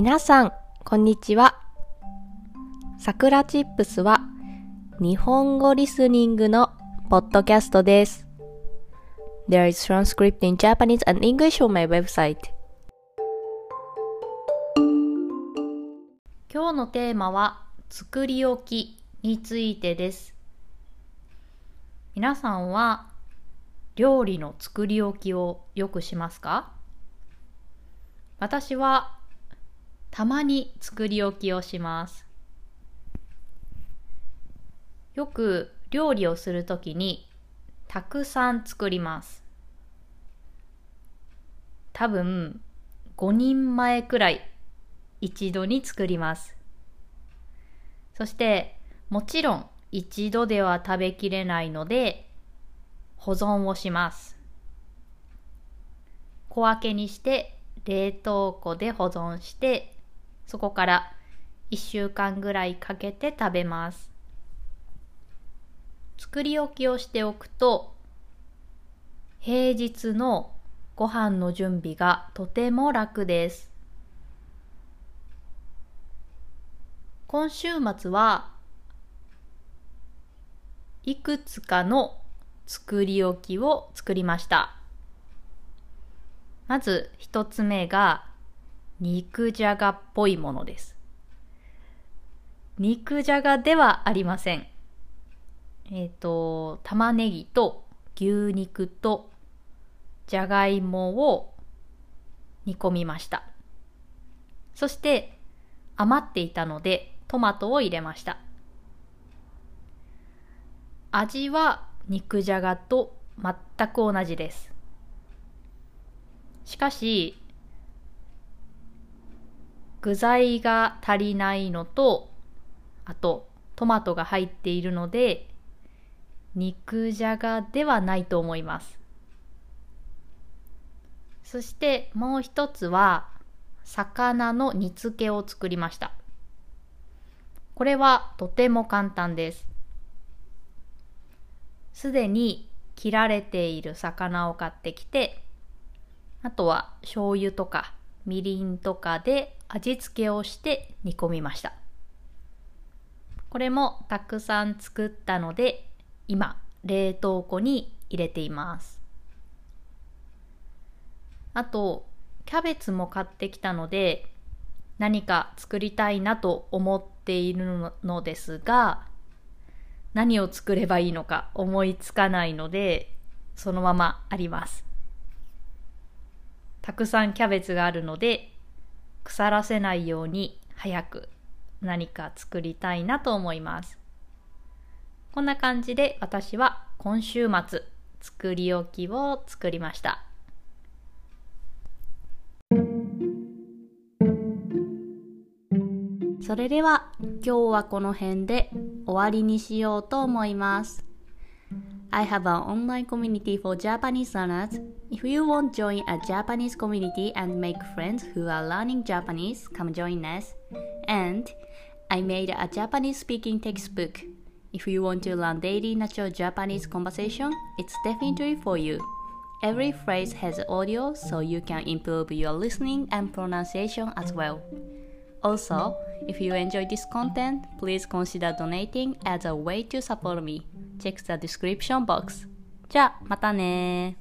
皆さん、こんにちは。さくらチップスは日本語リスニングのポッドキャストです。There is transcript in Japanese and English on my website. 今日のテーマは作り置きについてです。皆さんは料理の作り置きをよくしますか？私はたまに作り置きをします。よく料理をするときにたくさん作ります。多分5人前くらい一度に作ります。そしてもちろん一度では食べきれないので保存をします。小分けにして冷凍庫で保存してそこから1週間ぐらいかけて食べます。作り置きをしておくと平日のご飯の準備がとても楽です。今週末はいくつかの作り置きを作りました。まず一つ目が肉じゃがっぽいものです。肉じゃがではありません。えっ、と、玉ねぎと牛肉とじゃがいもを煮込みました。そして余っていたのでトマトを入れました。味は肉じゃがと全く同じです。しかし、具材が足りないのと、あとトマトが入っているので、肉じゃがではないと思います。そしてもう一つは、魚の煮付けを作りました。これはとても簡単です。すでに切られている魚を買ってきて、あとは醤油とかみりんとかで味付けをして煮込みました。これもたくさん作ったので、今冷凍庫に入れています。あと、キャベツも買ってきたので、何か作りたいなと思っているのですが、何を作ればいいのか思いつかないので、そのままあります。たくさんキャベツがあるので、腐らせないように早く何か作りたいなと思います。こんな感じで私は今週末作り置きを作りました。それでは今日はこの辺で終わりにしようと思います。I have an online community for Japanese learners. If you want to join a Japanese community and make friends who are learning Japanese, come join us. And I made a Japanese speaking textbook. If you want to learn daily natural Japanese conversation, it's definitely for you. Every phrase has audio so you can improve your listening and pronunciation as well. Also, if you enjoy this content, please consider donating as a way to support me. Check the description box. じゃあ、またね